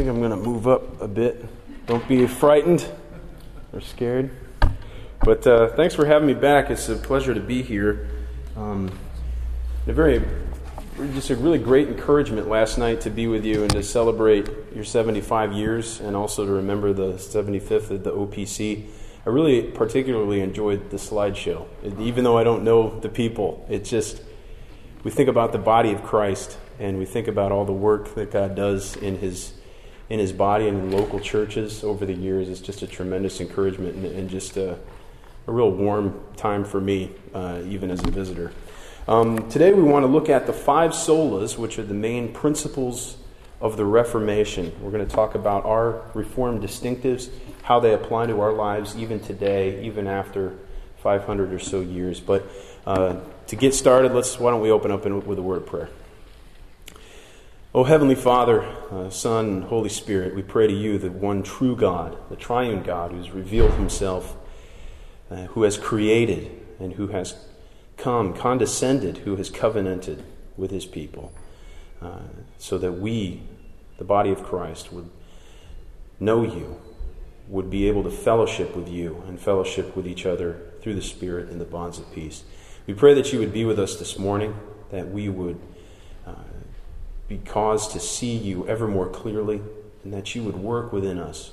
think I'm going to move up a bit. Don't be frightened or scared. But uh, thanks for having me back. It's a pleasure to be here. Um, a very, just a really great encouragement last night to be with you and to celebrate your 75 years and also to remember the 75th of the OPC. I really particularly enjoyed the slideshow. Even though I don't know the people, it just, we think about the body of Christ and we think about all the work that God does in His in His body and in local churches over the years. It's just a tremendous encouragement and, and just a, a, real warm time for me, uh, even as a visitor. Um, today we want to look at the five solas, which are the main principles of the Reformation. We're going to talk about our Reformed distinctives, how they apply to our lives even today, even after 500 or so years. But uh, to get started, let's why don't we open up with a word of prayer. O Heavenly Father, uh, Son, and Holy Spirit, we pray to you, the one true God, the triune God, who has revealed himself, uh, who has created and who has come, condescended, who has covenanted with his people, uh, so that we, the body of Christ, would know you, would be able to fellowship with you and fellowship with each other through the Spirit in the bonds of peace. We pray that you would be with us this morning, that we would be caused to see you ever more clearly, and that you would work within us,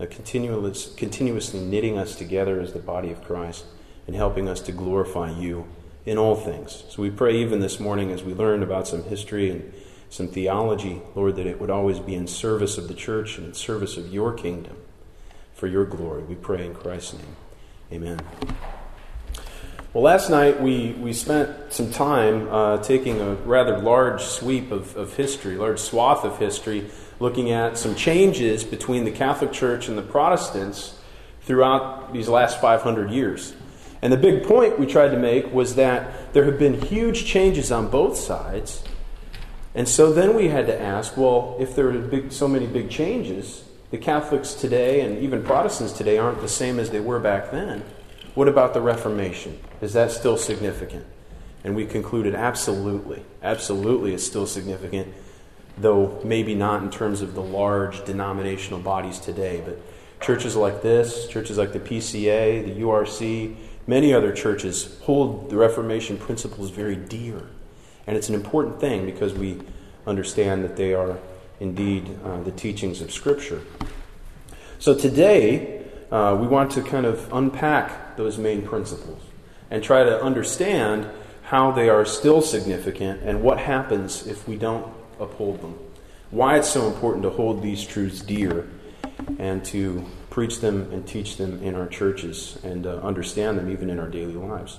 uh, continuous, continuously knitting us together as the body of Christ and helping us to glorify you in all things. So we pray even this morning as we learn about some history and some theology, Lord, that it would always be in service of the church and in service of your kingdom for your glory. We pray in Christ's name. Amen. Well, last night we, we spent some time uh, taking a rather large sweep of, of history, large swath of history, looking at some changes between the Catholic Church and the Protestants throughout these last 500 years. And the big point we tried to make was that there have been huge changes on both sides. And so then we had to ask well, if there are so many big changes, the Catholics today and even Protestants today aren't the same as they were back then. What about the Reformation? Is that still significant? And we concluded absolutely, absolutely it's still significant, though maybe not in terms of the large denominational bodies today. But churches like this, churches like the PCA, the URC, many other churches hold the Reformation principles very dear. And it's an important thing because we understand that they are indeed uh, the teachings of Scripture. So today, uh, we want to kind of unpack those main principles and try to understand how they are still significant and what happens if we don't uphold them. Why it's so important to hold these truths dear and to preach them and teach them in our churches and uh, understand them even in our daily lives.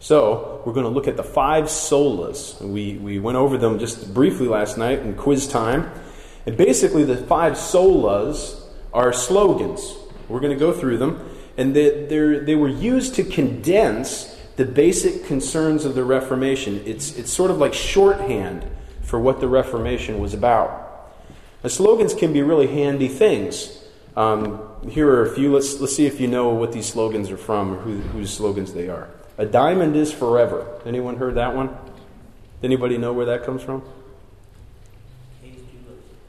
So, we're going to look at the five solas. We, we went over them just briefly last night in quiz time. And basically, the five solas are slogans we're going to go through them. And they, they were used to condense the basic concerns of the Reformation. It's, it's sort of like shorthand for what the Reformation was about. Now, slogans can be really handy things. Um, here are a few. Let's, let's see if you know what these slogans are from or who, whose slogans they are. A diamond is forever. Anyone heard that one? Anybody know where that comes from?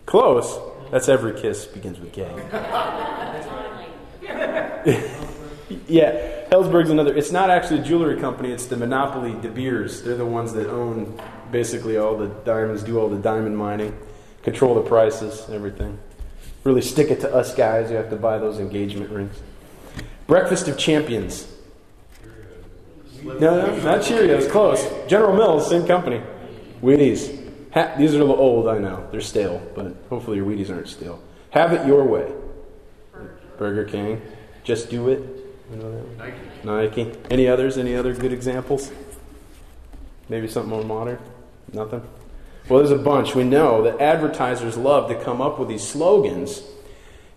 Close. That's every kiss begins with K. yeah, Helzberg's another. It's not actually a jewelry company. It's the Monopoly De Beers. They're the ones that own basically all the diamonds, do all the diamond mining, control the prices, everything. Really stick it to us guys. You have to buy those engagement rings. Breakfast of Champions. No, no, not Cheerios. Close. General Mills, same company. Wheaties. Ha- these are a little old, I know. They're stale, but hopefully your Wheaties aren't stale. Have it your way. Burger King. Just do it. You know Nike. Nike. Any others? Any other good examples? Maybe something more modern? Nothing? Well, there's a bunch. We know that advertisers love to come up with these slogans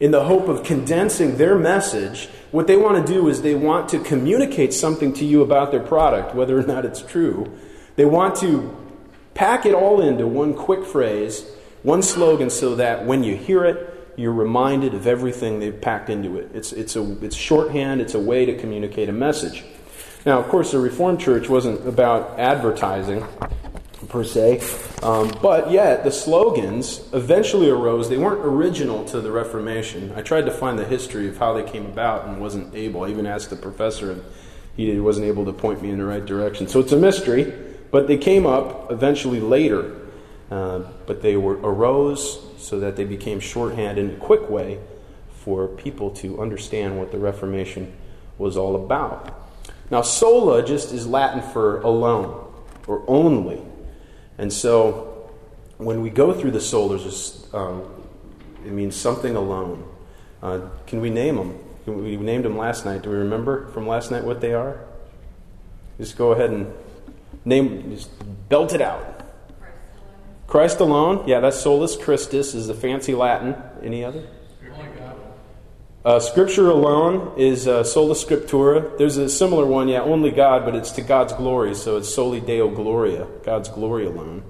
in the hope of condensing their message. What they want to do is they want to communicate something to you about their product, whether or not it's true. They want to pack it all into one quick phrase, one slogan, so that when you hear it, you're reminded of everything they've packed into it. It's, it's, a, it's shorthand, it's a way to communicate a message. Now, of course, the Reformed Church wasn't about advertising, per se. Um, but yet, the slogans eventually arose. They weren't original to the Reformation. I tried to find the history of how they came about and wasn't able. I even asked the professor, and he wasn't able to point me in the right direction. So it's a mystery, but they came up eventually later. Uh, but they were arose so that they became shorthand in a quick way for people to understand what the Reformation was all about. Now, sola just is Latin for alone or only. And so when we go through the solas, um, it means something alone. Uh, can we name them? We named them last night. Do we remember from last night what they are? Just go ahead and name, just belt it out. Christ alone. Yeah, that's solus Christus is the fancy Latin. Any other? Uh, scripture alone is uh, sola scriptura. There's a similar one, yeah, only God, but it's to God's glory, so it's soli deo gloria, God's glory alone.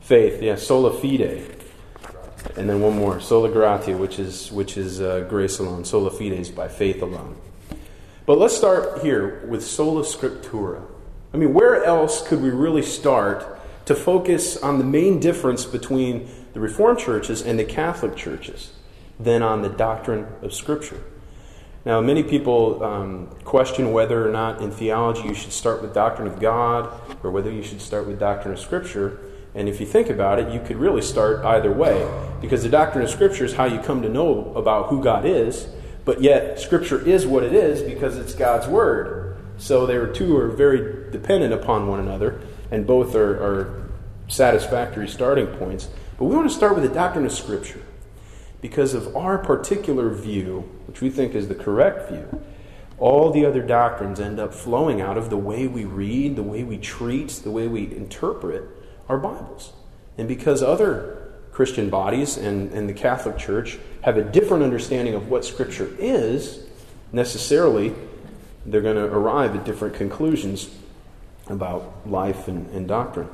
Faith, yeah, sola fide. And then one more, sola gratia, which is, which is uh, grace alone. Sola fide is by faith alone. But let's start here with sola scriptura. I mean, where else could we really start to focus on the main difference between the Reformed churches and the Catholic churches? than on the doctrine of Scripture. Now, many people um, question whether or not in theology you should start with doctrine of God or whether you should start with doctrine of Scripture. And if you think about it, you could really start either way because the doctrine of Scripture is how you come to know about who God is, but yet Scripture is what it is because it's God's Word. So they two are very dependent upon one another, and both are, are satisfactory starting points. But we want to start with the doctrine of Scripture because of our particular view, which we think is the correct view, all the other doctrines end up flowing out of the way we read, the way we treat, the way we interpret our Bibles. And because other Christian bodies and, and the Catholic Church have a different understanding of what Scripture is, necessarily they're going to arrive at different conclusions about life and, and doctrine.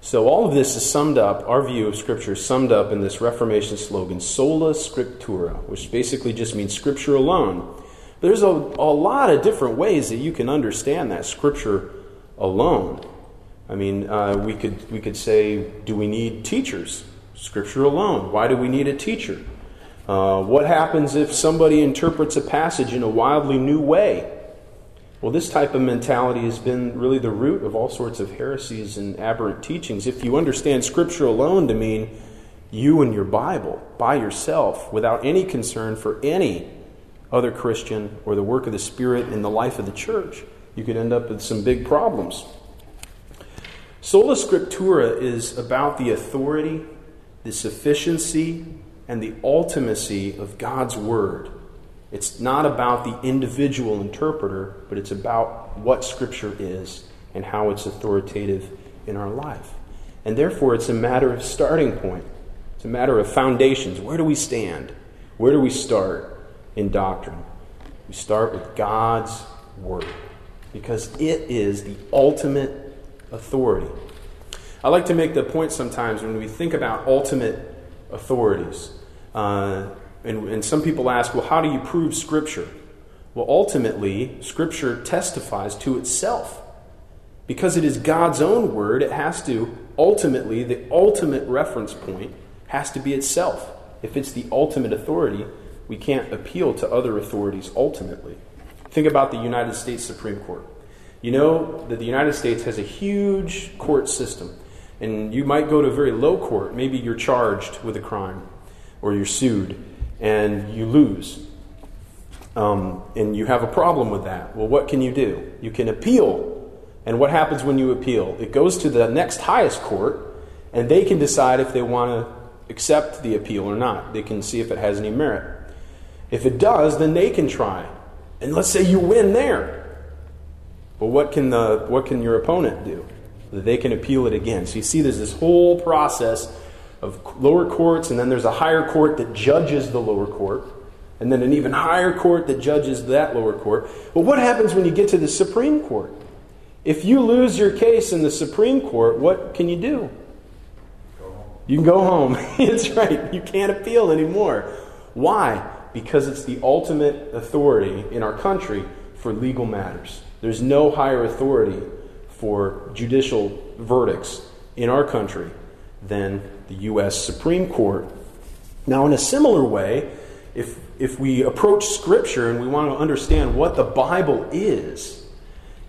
So, all of this is summed up, our view of Scripture is summed up in this Reformation slogan, sola scriptura, which basically just means Scripture alone. But there's a, a lot of different ways that you can understand that Scripture alone. I mean, uh, we, could, we could say, do we need teachers? Scripture alone. Why do we need a teacher? Uh, what happens if somebody interprets a passage in a wildly new way? Well, this type of mentality has been really the root of all sorts of heresies and aberrant teachings. If you understand Scripture alone to mean you and your Bible by yourself without any concern for any other Christian or the work of the Spirit in the life of the church, you could end up with some big problems. Sola Scriptura is about the authority, the sufficiency, and the ultimacy of God's Word it's not about the individual interpreter, but it's about what Scripture is and how it's authoritative in our life. And therefore, it's a matter of starting point. It's a matter of foundations. Where do we stand? Where do we start in doctrine? We start with God's Word because it is the ultimate authority. I like to make the point sometimes when we think about ultimate authorities. Uh, and, and some people ask, well, how do you prove Scripture? Well, ultimately, Scripture testifies to itself. Because it is God's own word, it has to, ultimately, the ultimate reference point has to be itself. If it's the ultimate authority, we can't appeal to other authorities ultimately. Think about the United States Supreme Court. You know that the United States has a huge court system, and you might go to a very low court. Maybe you're charged with a crime or you're sued and you lose. Um, and you have a problem with that. Well, what can you do? You can appeal. And what happens when you appeal? It goes to the next highest court, and they can decide if they want to accept the appeal or not. They can see if it has any merit. If it does, then they can try. And let's say you win there. Well, what can, the, what can your opponent do? They can appeal it again. So you see, there's this whole process of lower courts, and then there's a higher court that judges the lower court, and then an even higher court that judges that lower court. Well, what happens when you get to the Supreme Court? If you lose your case in the Supreme Court, what can you do? You can go home. That's right. You can't appeal anymore. Why? Because it's the ultimate authority in our country for legal matters. There's no higher authority for judicial verdicts in our country than the U.S. Supreme Court. Now, in a similar way, if, if we approach Scripture and we want to understand what the Bible is,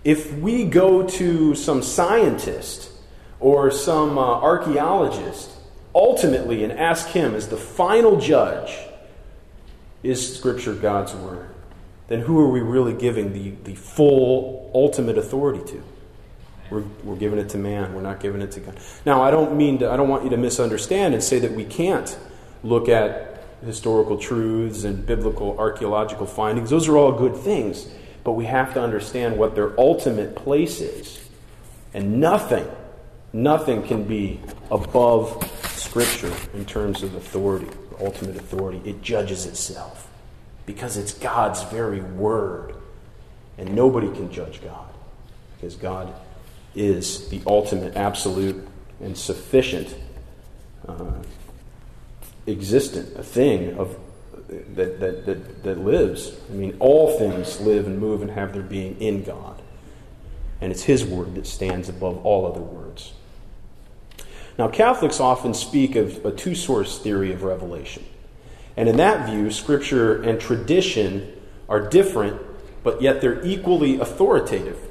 if we go to some scientist or some uh, archaeologist ultimately and ask him as the final judge, is Scripture God's Word? Then who are we really giving the, the full, ultimate authority to? We're, we're giving it to man. We're not giving it to God. Now, I don't mean to, I don't want you to misunderstand and say that we can't look at historical truths and biblical archaeological findings. Those are all good things, but we have to understand what their ultimate place is. And nothing, nothing can be above Scripture in terms of authority, ultimate authority. It judges itself because it's God's very word. And nobody can judge God because God is the ultimate, absolute, and sufficient uh, existent, a thing of that, that, that, that lives. I mean, all things live and move and have their being in God. And it's His word that stands above all other words. Now, Catholics often speak of a two source theory of revelation. And in that view, Scripture and tradition are different, but yet they're equally authoritative.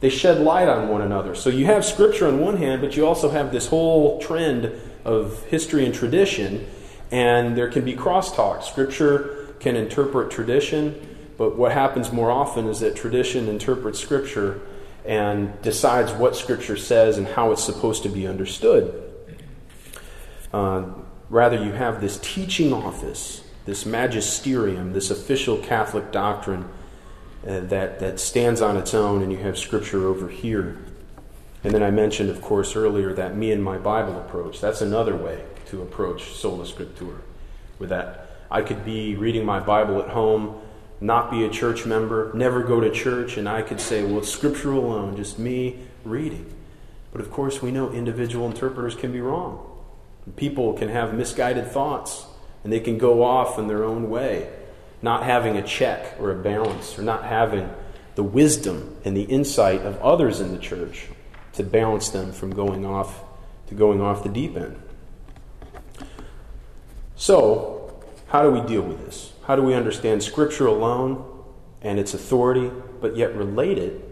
They shed light on one another. So you have Scripture on one hand, but you also have this whole trend of history and tradition, and there can be crosstalk. Scripture can interpret tradition, but what happens more often is that tradition interprets Scripture and decides what Scripture says and how it's supposed to be understood. Uh, rather, you have this teaching office, this magisterium, this official Catholic doctrine uh, that, that stands on its own, and you have Scripture over here. And then I mentioned, of course, earlier that me and my Bible approach. That's another way to approach sola scriptura. With that, I could be reading my Bible at home, not be a church member, never go to church, and I could say, well, it's Scripture alone, just me reading. But of course, we know individual interpreters can be wrong. People can have misguided thoughts, and they can go off in their own way not having a check or a balance, or not having the wisdom and the insight of others in the church to balance them from going off to going off the deep end. So, how do we deal with this? How do we understand Scripture alone and its authority, but yet relate it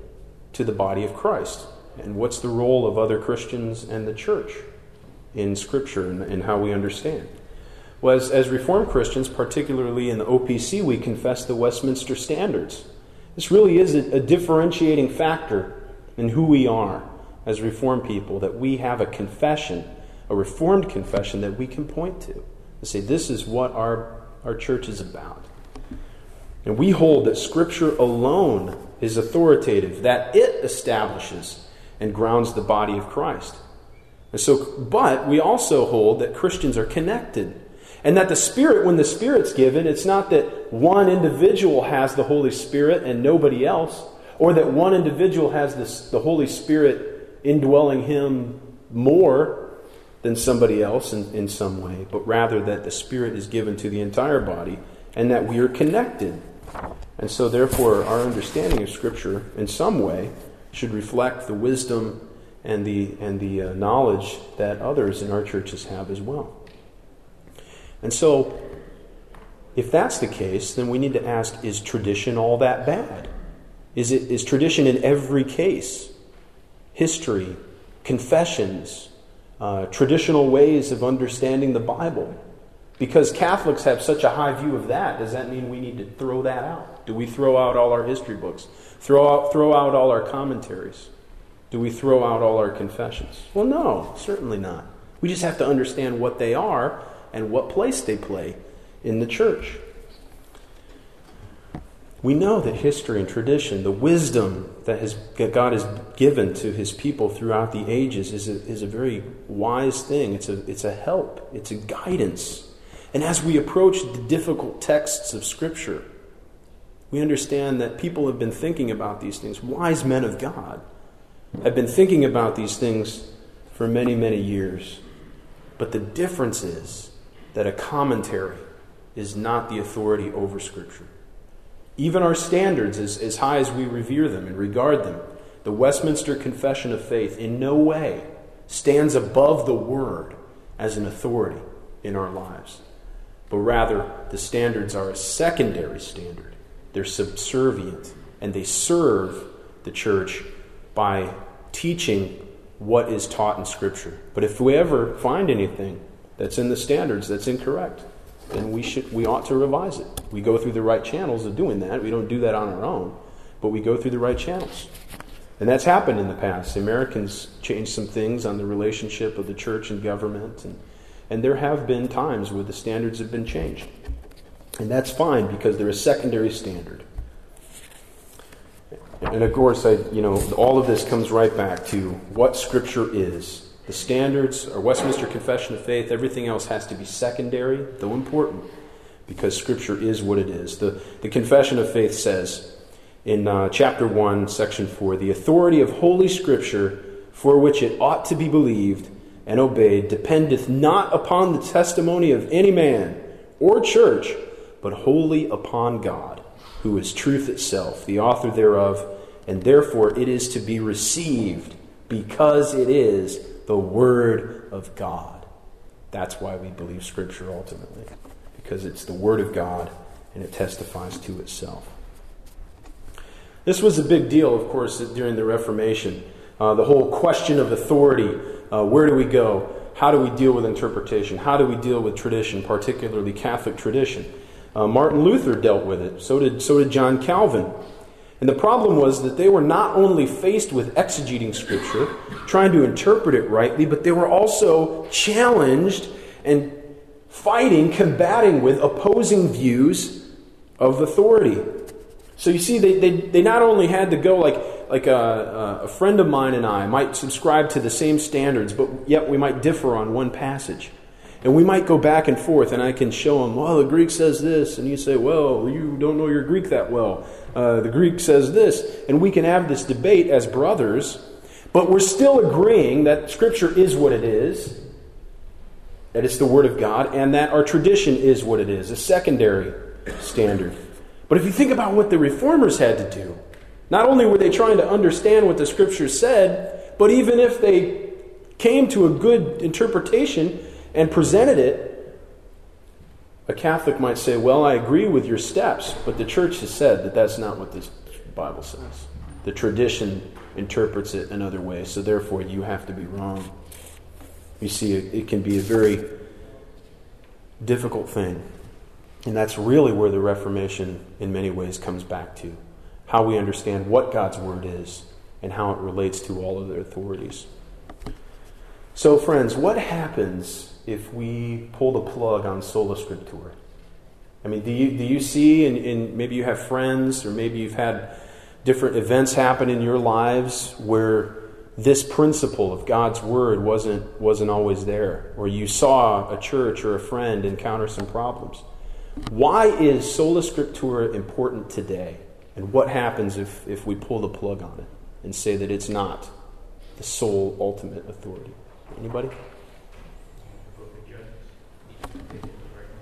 to the body of Christ? And what's the role of other Christians and the church in Scripture and, and how we understand? Was as Reformed Christians, particularly in the OPC, we confess the Westminster Standards. This really is a, a differentiating factor in who we are as Reformed people, that we have a confession, a Reformed confession that we can point to and say, this is what our, our church is about. And we hold that Scripture alone is authoritative, that it establishes and grounds the body of Christ. And so, but we also hold that Christians are connected and that the Spirit, when the Spirit's given, it's not that one individual has the Holy Spirit and nobody else, or that one individual has this, the Holy Spirit indwelling him more than somebody else in, in some way, but rather that the Spirit is given to the entire body and that we are connected. And so, therefore, our understanding of Scripture in some way should reflect the wisdom and the, and the uh, knowledge that others in our churches have as well. And so, if that's the case, then we need to ask is tradition all that bad? Is, it, is tradition in every case? History, confessions, uh, traditional ways of understanding the Bible. Because Catholics have such a high view of that, does that mean we need to throw that out? Do we throw out all our history books? Throw out, throw out all our commentaries? Do we throw out all our confessions? Well, no, certainly not. We just have to understand what they are and what place they play in the church. We know that history and tradition, the wisdom that, has, that God has given to his people throughout the ages, is a, is a very wise thing. It's a, it's a help, it's a guidance. And as we approach the difficult texts of Scripture, we understand that people have been thinking about these things. Wise men of God have been thinking about these things for many, many years. But the difference is that a commentary is not the authority over Scripture. Even our standards, as, as high as we revere them and regard them, the Westminster Confession of Faith in no way stands above the Word as an authority in our lives, but rather the standards are a secondary standard. They're subservient and they serve the church by teaching what is taught in Scripture. But if we ever find anything that's in the standards that's incorrect, then we should we ought to revise it. We go through the right channels of doing that. We don't do that on our own, but we go through the right channels. And that's happened in the past. The Americans changed some things on the relationship of the church and government, and, and there have been times where the standards have been changed. And that's fine because they're a secondary standard. And of course, I, you know, all of this comes right back to what Scripture is. The standards, our Westminster Confession of Faith, everything else has to be secondary, though important, because Scripture is what it is. The, the Confession of Faith says in uh, chapter 1, section 4 the authority of Holy Scripture, for which it ought to be believed and obeyed, dependeth not upon the testimony of any man or church, but wholly upon God who is truth itself, the author thereof, and therefore it is to be received because it is the Word of God. That's why we believe Scripture ultimately, because it's the Word of God and it testifies to itself. This was a big deal, of course, during the Reformation. Uh, the whole question of authority uh, where do we go? How do we deal with interpretation? How do we deal with tradition, particularly Catholic tradition? Uh, Martin Luther dealt with it. So did, so did John Calvin. And the problem was that they were not only faced with exegeting Scripture, trying to interpret it rightly, but they were also challenged and fighting, combating with opposing views of authority. So you see, they, they, they not only had to go like, like a, a friend of mine and I might subscribe to the same standards, but yet we might differ on one passage. And we might go back and forth, and I can show him, well, the Greek says this, and you say, well, you don't know your Greek that well. Uh, the Greek says this, and we can have this debate as brothers, but we're still agreeing that Scripture is what it is, that it's the Word of God, and that our tradition is what it is, a secondary standard. But if you think about what the reformers had to do, not only were they trying to understand what the Scripture said, but even if they came to a good interpretation, and presented it, a Catholic might say, Well, I agree with your steps, but the church has said that that's not what this Bible says. The tradition interprets it another way, so therefore you have to be wrong. You see, it, can be a very difficult thing. And that's really where the Reformation, in many ways, comes back to how we understand what God's Word is and how it relates to all of the authorities. So, friends, what happens if we pull the plug on sola scriptura? I mean, do you, do you see, and, and maybe you have friends, or maybe you've had different events happen in your lives where this principle of God's word wasn't, wasn't always there, or you saw a church or a friend encounter some problems. Why is sola scriptura important today? And what happens if, if we pull the plug on it and say that it's not the sole ultimate authority? Anybody?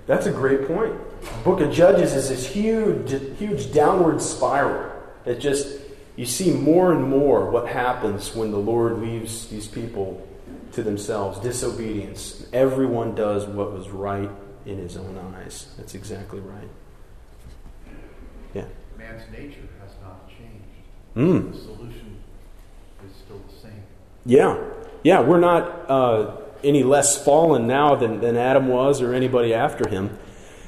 That's a great point. The book of Judges is this huge, huge downward spiral that just, you see more and more what happens when the Lord leaves these people to themselves disobedience. Everyone does what was right in his own eyes. That's exactly right. Yeah. Man's nature has not changed. Mm. The solution is still the same. Yeah. Yeah, we're not. Uh, any less fallen now than, than Adam was or anybody after him.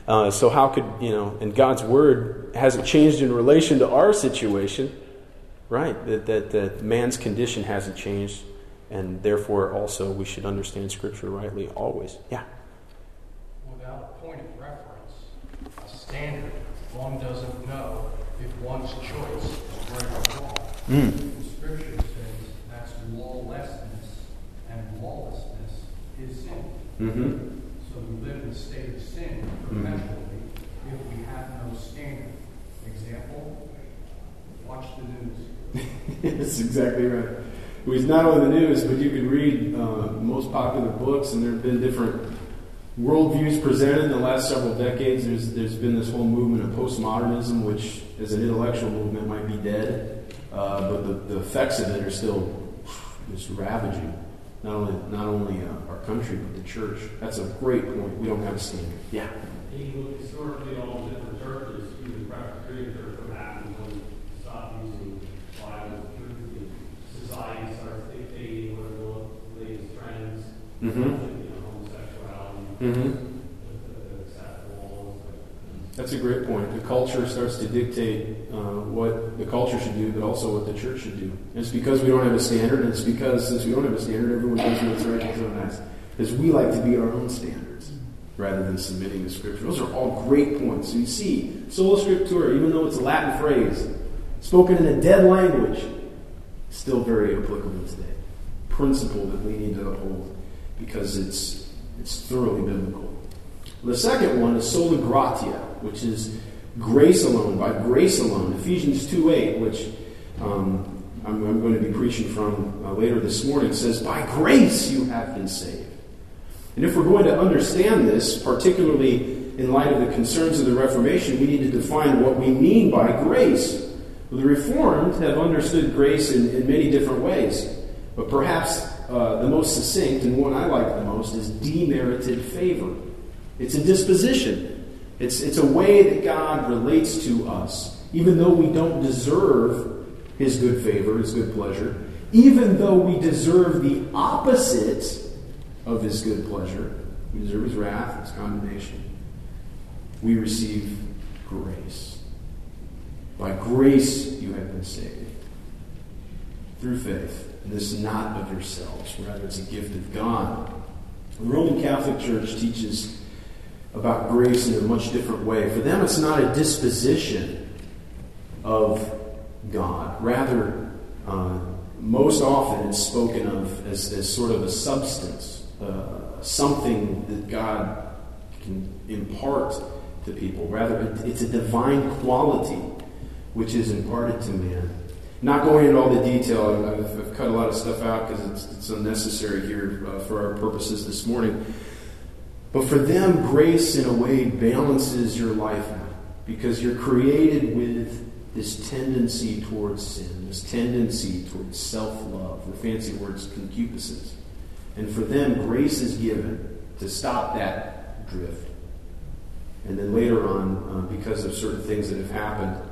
Uh, so how could you know? And God's word hasn't changed in relation to our situation, right? That, that that man's condition hasn't changed, and therefore also we should understand Scripture rightly always. Yeah. Without a point of reference, a standard, one doesn't know if one's choice is right or wrong. Mm. Scripture says that's lawlessness, and lawlessness is sin. Mm-hmm. So we live in a state of sin perpetually mm-hmm. if we have no standard. Example, watch the news. That's exactly right. It was not only the news, but you could read uh, most popular books, and there have been different worldviews presented in the last several decades. There's, there's been this whole movement of postmodernism, which, as an intellectual movement, might be dead. uh, but the, the effects of it are still just ravaging not only not only uh, our country but the church. That's a great point. We don't have a standard. Yeah. He historically all the different churches, even Presbyterian church, what happens when you stop using Bible truth, the society starts dictating what are the latest trends, Mm-hmm. you know, homosexuality, Mm-hmm. A great point. The culture starts to dictate uh, what the culture should do, but also what the church should do. And it's because we don't have a standard, and it's because since we don't have a standard, everyone does what's right and so nice. Because we like to be our own standards rather than submitting to Scripture. Those are all great points. So you see, sola scriptura, even though it's a Latin phrase, spoken in a dead language, still very applicable today. Principle that we need to uphold because it's it's thoroughly biblical. The second one is sola gratia, which is grace alone, by grace alone. Ephesians 2 8, which um, I'm, I'm, going to be preaching from uh, later this morning, says, By grace you have been saved. And if we're going to understand this, particularly in light of the concerns of the Reformation, we need to define what we mean by grace. The Reformed have understood grace in, in many different ways, but perhaps uh, the most succinct and one I like the most is demerited favor. It's a disposition. It's, it's a way that God relates to us, even though we don't deserve His good favor, His good pleasure, even though we deserve the opposite of His good pleasure, we deserve His wrath, His condemnation, we receive grace. By grace you have been saved. Through faith. And this is not of yourselves, rather it's a gift of God. The Roman Catholic Church teaches about grace in a much different way. For them, it's not a disposition of God. Rather, uh, most often it's spoken of as, as sort of a substance, uh, something that God can impart to people. Rather, it's a divine quality which is imparted to man. Not going into all the detail, I've, I've cut a lot of stuff out because it's, it's, unnecessary here uh, for our purposes this morning. But for them, grace in a way balances your life out because you're created with this tendency towards sin, this tendency towards self love, the fancy words concupiscence. And for them, grace is given to stop that drift. And then later on, uh, because of certain things that have happened,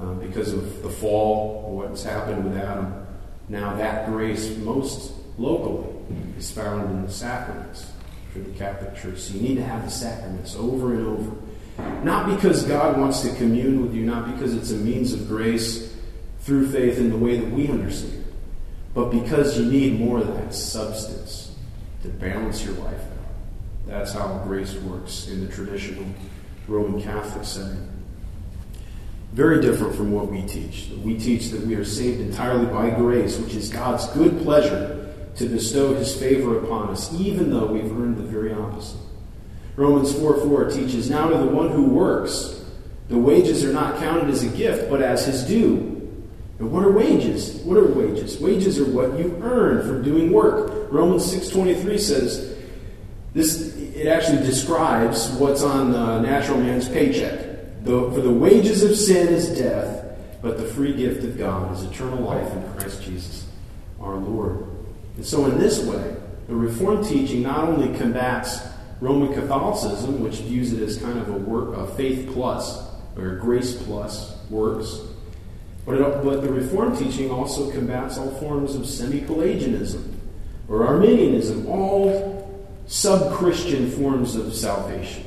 uh, because of the fall, what's happened with Adam, now that grace most locally is found in the sacraments for the Catholic Church. So you need to have the sacraments over and over. Not because God wants to commune with you, not because it's a means of grace through faith in the way that we understand, it, but because you need more of that substance to balance your life out. That's how grace works in the traditional Roman Catholic setting. Very different from what we teach. We teach that we are saved entirely by grace, which is God's good pleasure to bestow his favor upon us, even though we've earned the very opposite. Romans 4 4 teaches, Now to the one who works, the wages are not counted as a gift, but as his due. And what are wages? What are wages? Wages are what you earn from doing work. Romans 6.23 says, this, it actually describes what's on the natural man's paycheck. The, for the wages of sin is death, but the free gift of God is eternal life in Christ Jesus, our Lord. And so, in this way, the Reformed teaching not only combats Roman Catholicism, which views it as kind of a work, a faith plus or grace plus works, but, it, but the Reformed teaching also combats all forms of semi-Pelagianism or Arminianism, all sub-Christian forms of salvation.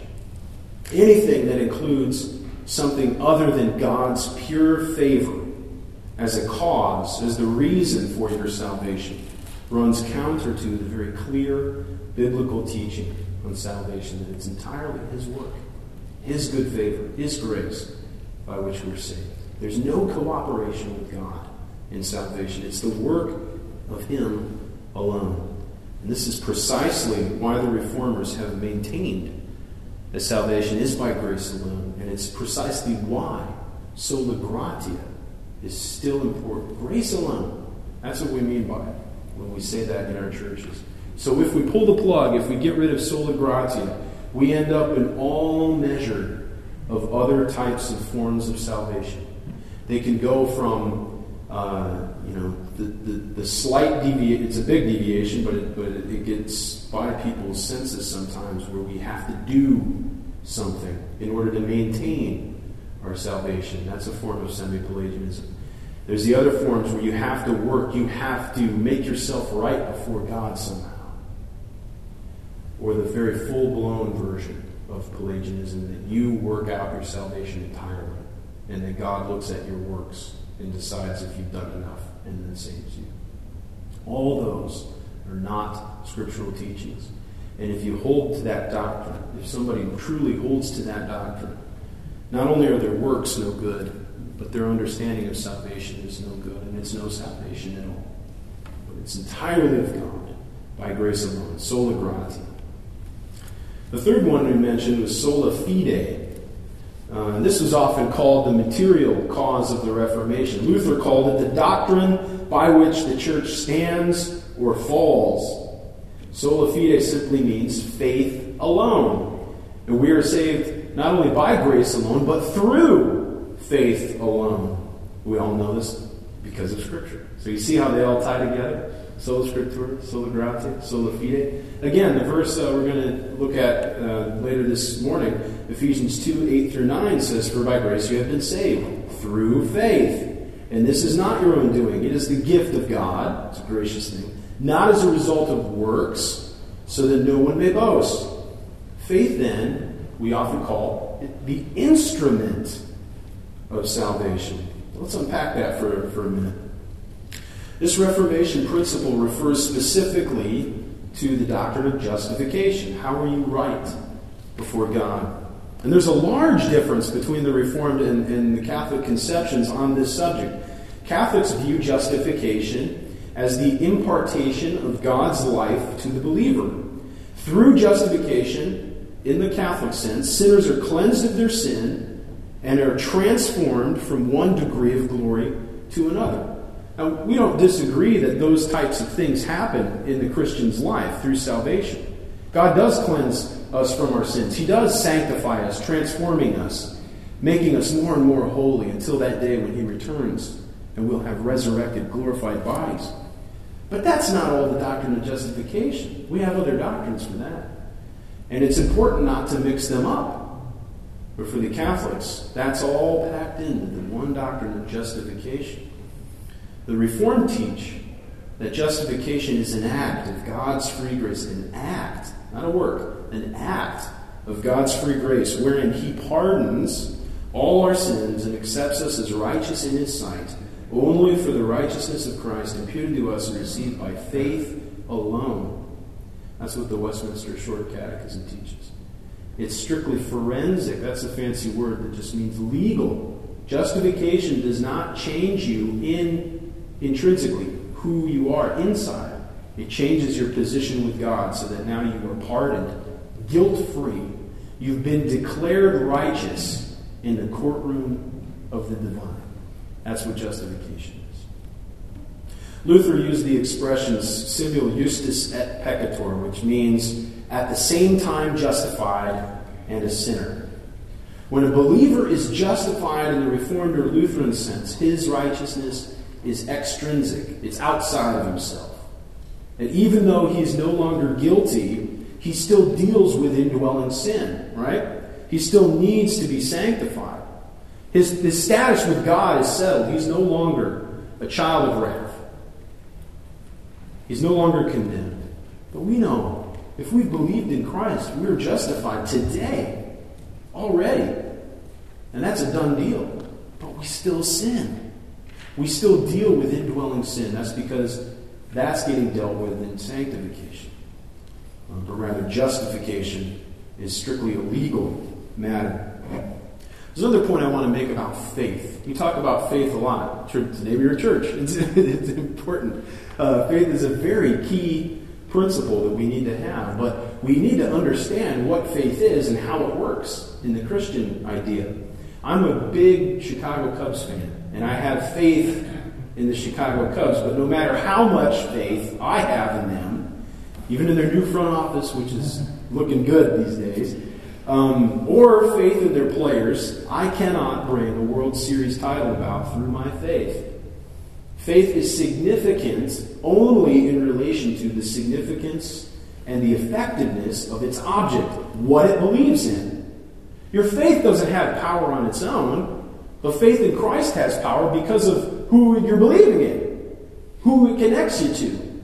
Anything that includes something other than God's pure favor as a cause, as the reason for your salvation, runs counter to the very clear biblical teaching on salvation that it's entirely His work, His good favor, His grace by which we're saved. There's no cooperation with God in salvation, it's the work of Him alone. And this is precisely why the reformers have maintained that salvation is by grace alone, and it's precisely why sola gratia is still important. Grace alone. That's what we mean by it when we say that in our churches. So if we pull the plug, if we get rid of sola gratia, we end up in all measure of other types of forms of salvation. They can go from uh, you know, the, the, the slight deviation, it's a big deviation, but it, but it gets by people's senses sometimes where we have to do something in order to maintain our salvation. That's a form of semi Pelagianism. There's the other forms where you have to work, you have to make yourself right before God somehow. Or the very full blown version of Pelagianism that you work out your salvation entirely, and that God looks at your works and decides if you've done enough and then saves you. All those are not scriptural teachings. And if you hold to that doctrine, if somebody truly holds to that doctrine, not only are their works no good, but their understanding of salvation is no good, and it's no salvation at all. But it's entirely of God, by grace alone, sola gratia. The third one we mentioned was sola fide. Uh, and this was often called the material cause of the Reformation. Luther called it the doctrine by which the church stands or falls. Sola fide simply means faith alone. And we are saved not only by grace alone, but through faith alone. We all know this because of Scripture. So you see how they all tie together? Sola Scriptura, Sola Gratia, Sola Fide. Again, the verse uh, we're going to look at uh, later this morning, Ephesians 2 8 through 9 says, For by grace you have been saved through faith. And this is not your own doing, it is the gift of God. It's a gracious thing. Not as a result of works, so that no one may boast. Faith, then, we often call the instrument of salvation. Let's unpack that for, for a minute. This Reformation principle refers specifically to the doctrine of justification. How are you right before God? And there's a large difference between the Reformed and, and the Catholic conceptions on this subject. Catholics view justification as the impartation of God's life to the believer. Through justification, in the Catholic sense, sinners are cleansed of their sin and are transformed from one degree of glory to another. Now, we don't disagree that those types of things happen in the Christian's life through salvation. God does cleanse us from our sins, He does sanctify us, transforming us, making us more and more holy until that day when He returns and we'll have resurrected, glorified bodies. But that's not all the doctrine of justification. We have other doctrines for that. And it's important not to mix them up. But for the Catholics, that's all packed into the one doctrine of justification. The Reformed teach that justification is an act of God's free grace, an act, not a work, an act of God's free grace, wherein He pardons all our sins and accepts us as righteous in His sight, only for the righteousness of Christ imputed to us and received by faith alone. That's what the Westminster Short Catechism teaches. It's strictly forensic. That's a fancy word that just means legal. Justification does not change you in intrinsically who you are inside. It changes your position with God so that now you are pardoned, guilt free. You've been declared righteous in the courtroom of the divine. That's what justification is. Luther used the expressions simul justus et peccator, which means at the same time justified and a sinner. When a believer is justified in the Reformed or Lutheran sense, his righteousness is extrinsic, it's outside of himself. And even though he's no longer guilty, he still deals with indwelling sin, right? He still needs to be sanctified. His, his status with God is settled. He's no longer a child of wrath. He's no longer condemned. But we know if we've believed in Christ, we're justified today, already. And that's a done deal. But we still sin. We still deal with indwelling sin. That's because that's getting dealt with in sanctification. Uh, but rather, justification is strictly a legal matter. There's another point I want to make about faith. We talk about faith a lot. Today we're a church. It's, it's important. Uh, faith is a very key principle that we need to have, but we need to understand what faith is and how it works in the Christian idea. I'm a big Chicago Cubs fan, and I have faith in the Chicago Cubs, but no matter how much faith I have in them, even in their new front office, which is looking good these days, um, or faith in their players, I cannot bring a World Series title about through my faith. Faith is significant only in relation to the significance and the effectiveness of its object, what it believes in. Your faith doesn't have power on its own, but faith in Christ has power because of who you're believing in, who it connects you to.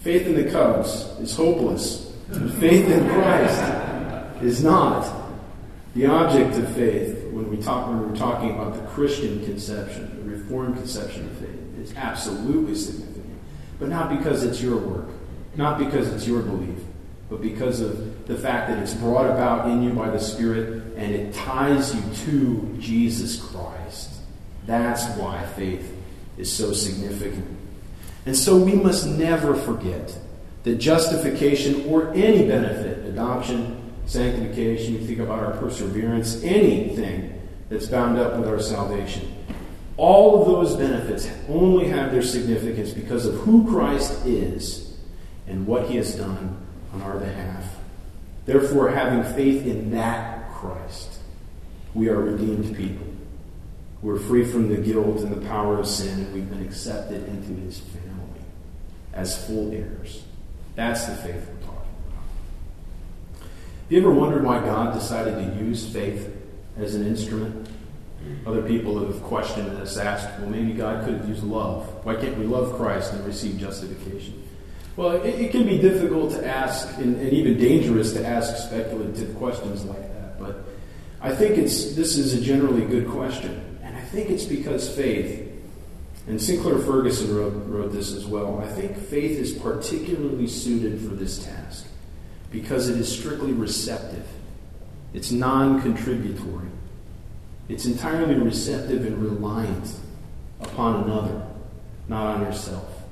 Faith in the Cubs is hopeless. faith in Christ is not. The object of faith, when we talk when we're talking about the Christian conception, the Reformed conception of faith, is absolutely significant. But not because it's your work, not because it's your belief, but because of the fact that it's brought about in you by the Spirit and it ties you to Jesus Christ. That's why faith is so significant. And so we must never forget that justification or any benefit, adoption, sanctification, you think about our perseverance, anything that's bound up with our salvation. All of those benefits only have their significance because of who Christ is and what he has done on our behalf. Therefore, having faith in that Christ, we are redeemed people. We're free from the guilt and the power of sin, and we've been accepted into his family as full heirs. That's the faith we're talking about. Have you ever wondered why God decided to use faith as an instrument? Other people have questioned this, asked, well, maybe God could have used love. Why can't we love Christ and receive justification? Well, it, it can be difficult to ask and, and, even dangerous to ask speculative questions like that. But I think it's this is a generally good question, and I think it's because faith. And Sinclair Ferguson wrote, wrote this as well. I think faith is particularly suited for this task because it is strictly receptive. It's non contributory. It's entirely receptive and reliant upon another, not on yourself.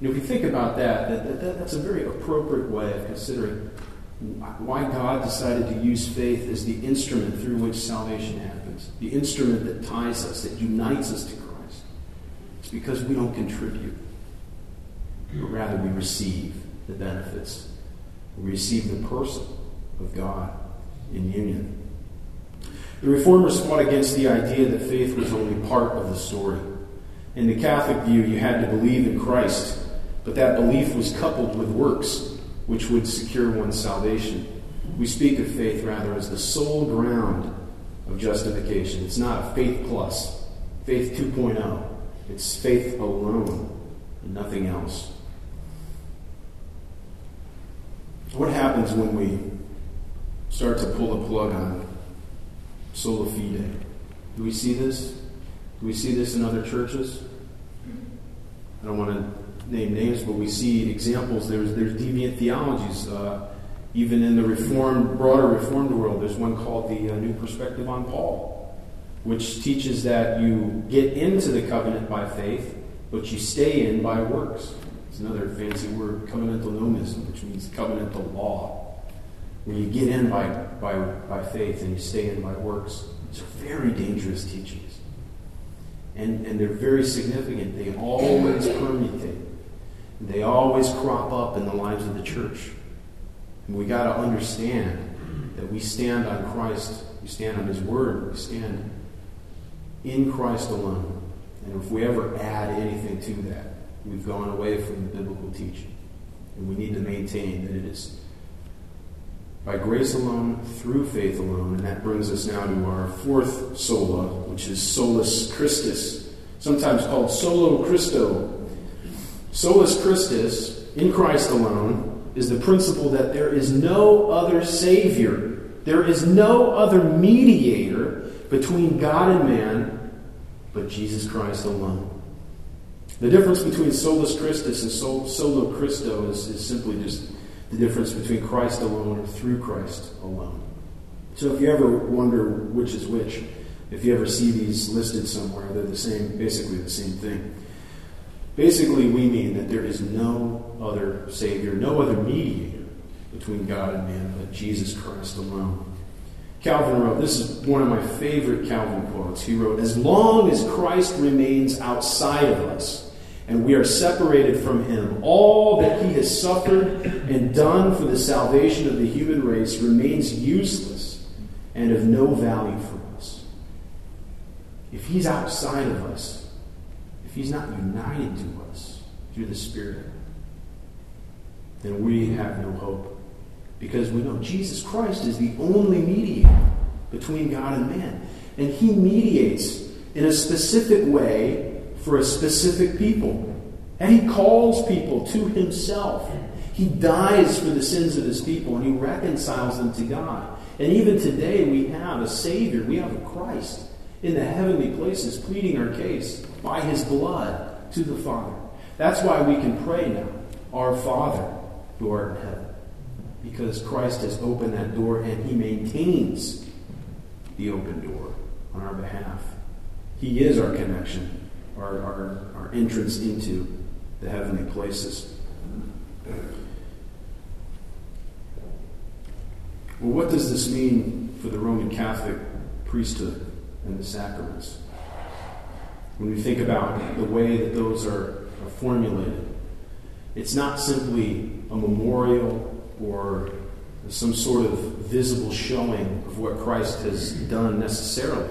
And if you think about that, that, that, that's a very appropriate way of considering why God decided to use faith as the instrument through which salvation happens, the instrument that ties us, that unites us to Christ. It's because we don't contribute, but rather we receive the benefits. We receive the person of God in union. The Reformers fought against the idea that faith was only part of the story. In the Catholic view, you had to believe in Christ but that belief was coupled with works, which would secure one's salvation. We speak of faith rather as the sole ground of justification. It's not faith plus, faith 2.0. It's faith alone and nothing else. What happens when we start to pull the plug on sola fide? Do we see this? Do we see this in other churches? I don't want to name names, but we see examples. There's, there's deviant theologies. Uh, even in the reformed, broader reformed world, there's one called the uh, New Perspective on Paul, which teaches that you get into the covenant by faith, but you stay in by works. It's another fancy word, covenantal nomism, which means covenantal law, where you get in by, by, by faith and you stay in by works. These are very dangerous teachings. And, and they're very significant. They always permutate. They always crop up in the lives of the church. And we got to understand that we stand on Christ, we stand on His Word, we stand in Christ alone. And if we ever add anything to that, we've gone away from the biblical teaching. And we need to maintain that it is by grace alone, through faith alone. And that brings us now to our fourth sola, which is solus Christus, sometimes called solo Christo Solus Christus, in Christ alone, is the principle that there is no other Savior, there is no other mediator between God and man but Jesus Christ alone. The difference between solus Christus and solo Christo is, is simply just the difference between Christ alone or through Christ alone. So if you ever wonder which is which, if you ever see these listed somewhere, they're the same, basically the same thing. Basically, we mean that there is no other Savior, no other mediator between God and man but Jesus Christ alone. Calvin wrote, this is one of my favorite Calvin quotes. He wrote, As long as Christ remains outside of us and we are separated from him, all that he has suffered and done for the salvation of the human race remains useless and of no value for us. If he's outside of us, if He's not united to us through the Spirit, then we have no hope. Because we know Jesus Christ is the only mediator between God and man. And He mediates in a specific way for a specific people. And He calls people to Himself. He dies for the sins of His people and He reconciles them to God. And even today, we have a Savior, we have a Christ in the heavenly places pleading our case by His blood to the Father. That's why we can pray now, Our Father who art in heaven. Because Christ has opened that door and He maintains the open door on our behalf. He is our connection, our, our, our entrance into the heavenly places. Well, what does this mean for the Roman Catholic priesthood and the sacraments? When we think about the way that those are, are formulated, it's not simply a memorial or some sort of visible showing of what Christ has done necessarily,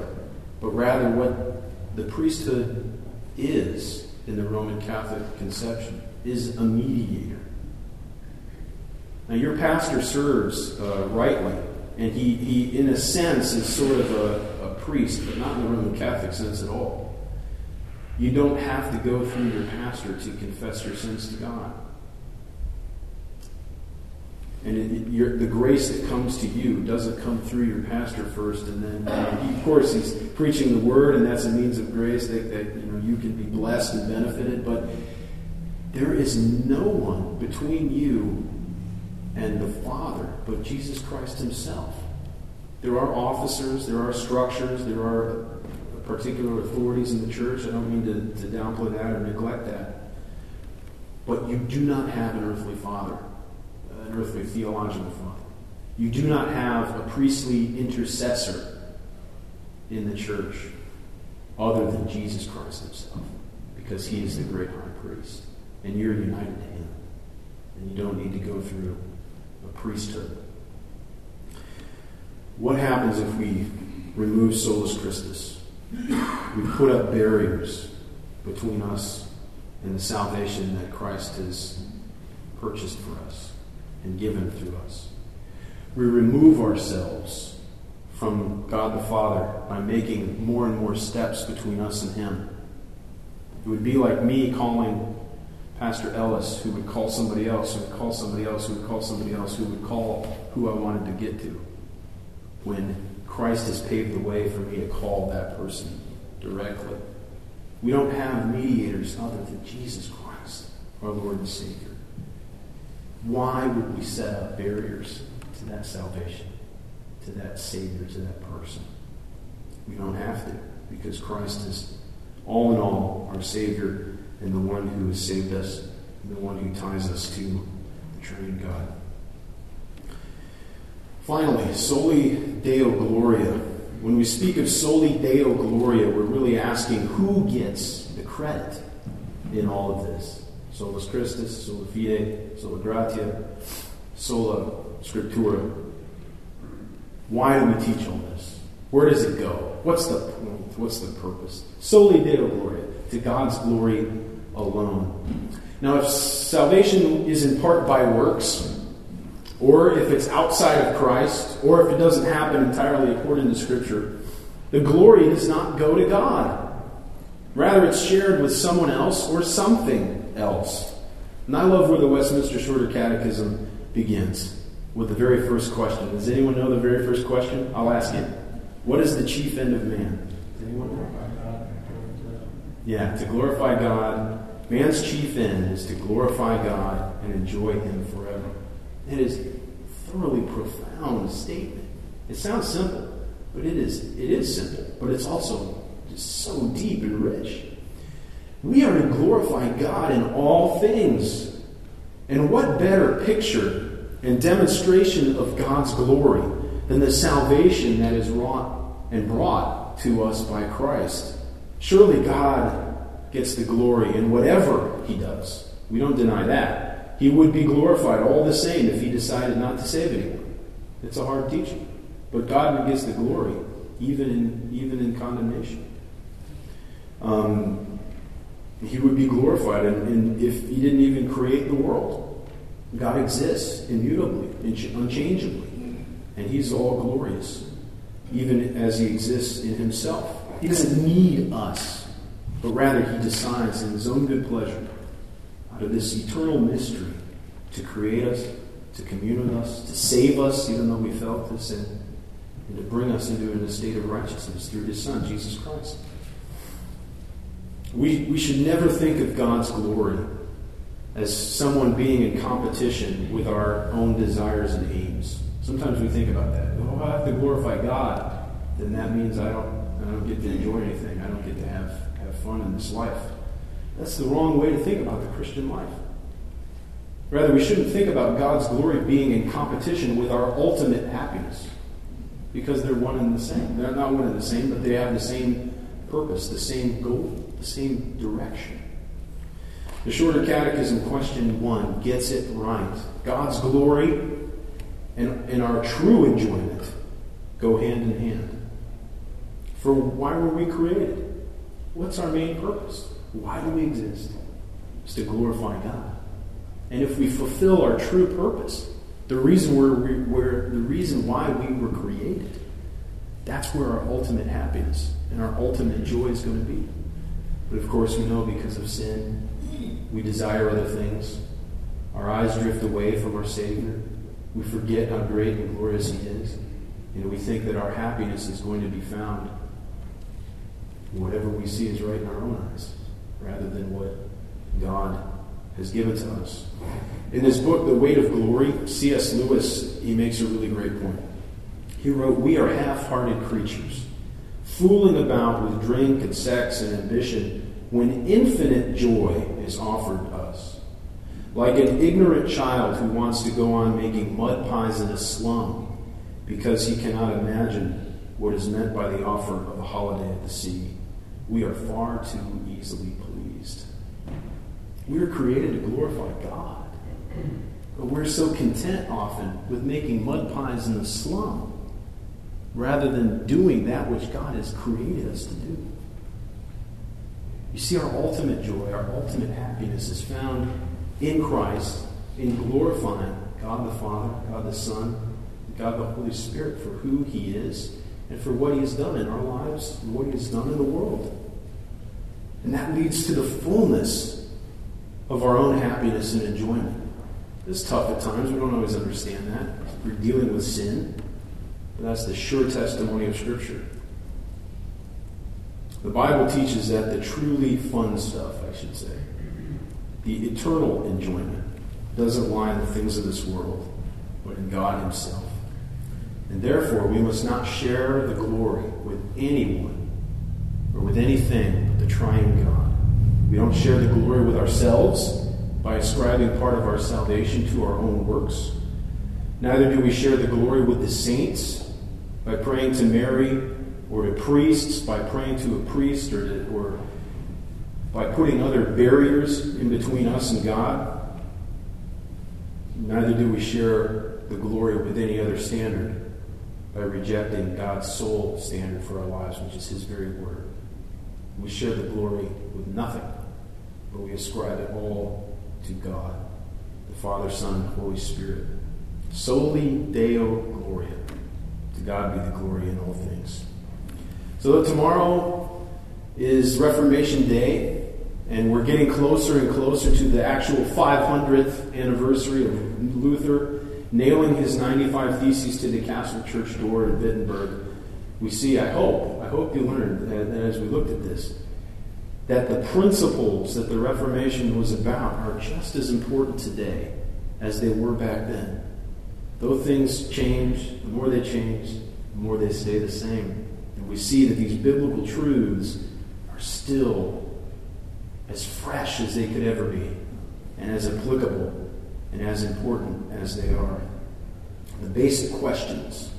but rather what the priesthood is in the Roman Catholic conception is a mediator. Now, your pastor serves uh, rightly, and he, he, in a sense, is sort of a, a priest, but not in the Roman Catholic sense at all. You don't have to go through your pastor to confess your sins to God. And it, the grace that comes to you doesn't come through your pastor first, and then, he, of course, he's preaching the word, and that's a means of grace that, that you know you can be blessed and benefited. But there is no one between you and the Father but Jesus Christ Himself. There are officers, there are structures, there are particular authorities in the church. I don't mean to, to downplay that or neglect that. But you do not have an earthly father, an earthly theological father. You do not have a priestly intercessor in the church other than Jesus Christ Himself, because He is the great high priest. And you're united to Him. And you don't need to go through a priesthood. What happens if we remove solus Christus? We put up barriers between us and the salvation that Christ has purchased for us and given through us. We remove ourselves from God the Father by making more and more steps between us and Him. It would be like me calling Pastor Ellis, who would call somebody else, who would call somebody else, who would call somebody else, who would call who I wanted to get to. When Christ has paved the way for me to call that person directly. We don't have mediators other than Jesus Christ, our Lord and Savior. Why would we set up barriers to that salvation, to that Savior, to that person? We don't have to, because Christ is all in all our Savior and the one who has saved us, and the one who ties us to the triune God. Finally, soli Deo Gloria. When we speak of soli Deo Gloria, we're really asking who gets the credit in all of this. Solus Christus, sola fide, sola gratia, sola scriptura. Why do we teach all this? Where does it go? What's the point? What's the purpose? Soli Deo Gloria, to God's glory alone. Now, if salvation is in part by works, or if it's outside of Christ, or if it doesn't happen entirely according to Scripture, the glory does not go to God. Rather, it's shared with someone else or something else. And I love where the Westminster Shorter Catechism begins with the very first question. Does anyone know the very first question? I'll ask it. What is the chief end of man? Does anyone know? Yeah, to glorify God. Man's chief end is to glorify God and enjoy Him forever. It is a thoroughly profound statement. It sounds simple, but it is it is simple, but it's also just so deep and rich. We are to glorify God in all things. And what better picture and demonstration of God's glory than the salvation that is wrought and brought to us by Christ? Surely God gets the glory in whatever he does. We don't deny that. He would be glorified all the same if he decided not to save anyone. It's a hard teaching. But God gets the glory, even in, even in condemnation. Um, He would be glorified. And, if He didn't even create the world, God exists immutably, unchangeably. And He's all glorious, even as He exists in Himself. He doesn't need us, but rather He decides in His own good pleasure out of this eternal mystery to create us, to commune with us, to save us, even though we fell to sin, and to bring us into an estate of righteousness through His Son, Jesus Christ. We, we should never think of God's glory as someone being in competition with our own desires and aims. Sometimes we think about that. Oh, I have to glorify God. Then that means I don't, I don't get to enjoy anything. I don't get to have, have fun in this life. That's the wrong way to think about the Christian life. Rather, we shouldn't think about God's glory being in competition with our ultimate happiness because they're one and the same. They're not one and the same, but they have the same purpose, the same goal, the same direction. The Shorter Catechism, question one, gets it right. God's glory and, and our true enjoyment go hand in hand. For why were we created? What's our main purpose? Why do we exist? It's to glorify God. And if we fulfill our true purpose, the reason we're, we're, the reason why we were created, that's where our ultimate happiness and our ultimate joy is going to be. But of course, we know because of sin, we desire other things. Our eyes drift away from our Savior. We forget how great and glorious He is. And we think that our happiness is going to be found in whatever we see is right in our own eyes, rather than what God has given to us. In this book, The Weight of Glory, C.S. Lewis, he makes a really great point. He wrote, We are half hearted creatures, fooling about with drink and sex and ambition when infinite joy is offered us. Like an ignorant child who wants to go on making mud pies in a slum because he cannot imagine what is meant by the offer of a holiday at the sea. We are far too easily pleased. We are created to glorify God. But we're so content often with making mud pies in the slum rather than doing that which God has created us to do. You see, our ultimate joy, our ultimate happiness is found in Christ, in glorifying God the Father, God the Son, God the Holy Spirit for who He is and for what He has done in our lives and what He has done in the world. And that leads to the fullness of our own happiness and enjoyment. It's tough at times. We don't always understand that. We're dealing with sin. But that's the sure testimony of Scripture. The Bible teaches that the truly fun stuff, I should say, the eternal enjoyment, doesn't lie in the things of this world, but in God Himself. And therefore, we must not share the glory with anyone or with anything but the triune God. We don't share the glory with ourselves by ascribing part of our salvation to our own works. Neither do we share the glory with the saints by praying to Mary or to priests, by praying to a priest or, to, or by putting other barriers in between us and God. Neither do we share the glory with any other standard by rejecting God's sole standard for our lives, which is His very word. We share the glory with nothing, but we ascribe it all to God, the Father, Son, and Holy Spirit. Soli Deo Gloria. To God be the glory in all things. So tomorrow is Reformation Day, and we're getting closer and closer to the actual 500th anniversary of Luther nailing his 95 Theses to the Castle Church door in Wittenberg. We see, I hope, I hope you learned as we looked at this, that the principles that the Reformation was about are just as important today as they were back then. Though things change, the more they change, the more they stay the same. And we see that these biblical truths are still as fresh as they could ever be, and as applicable and as important as they are. The basic questions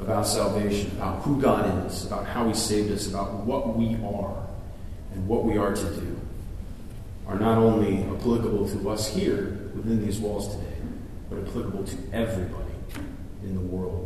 about salvation, about who God is, about how He saved us, about what we are and what we are to do, are not only applicable to us here within these walls today, but applicable to everybody in the world.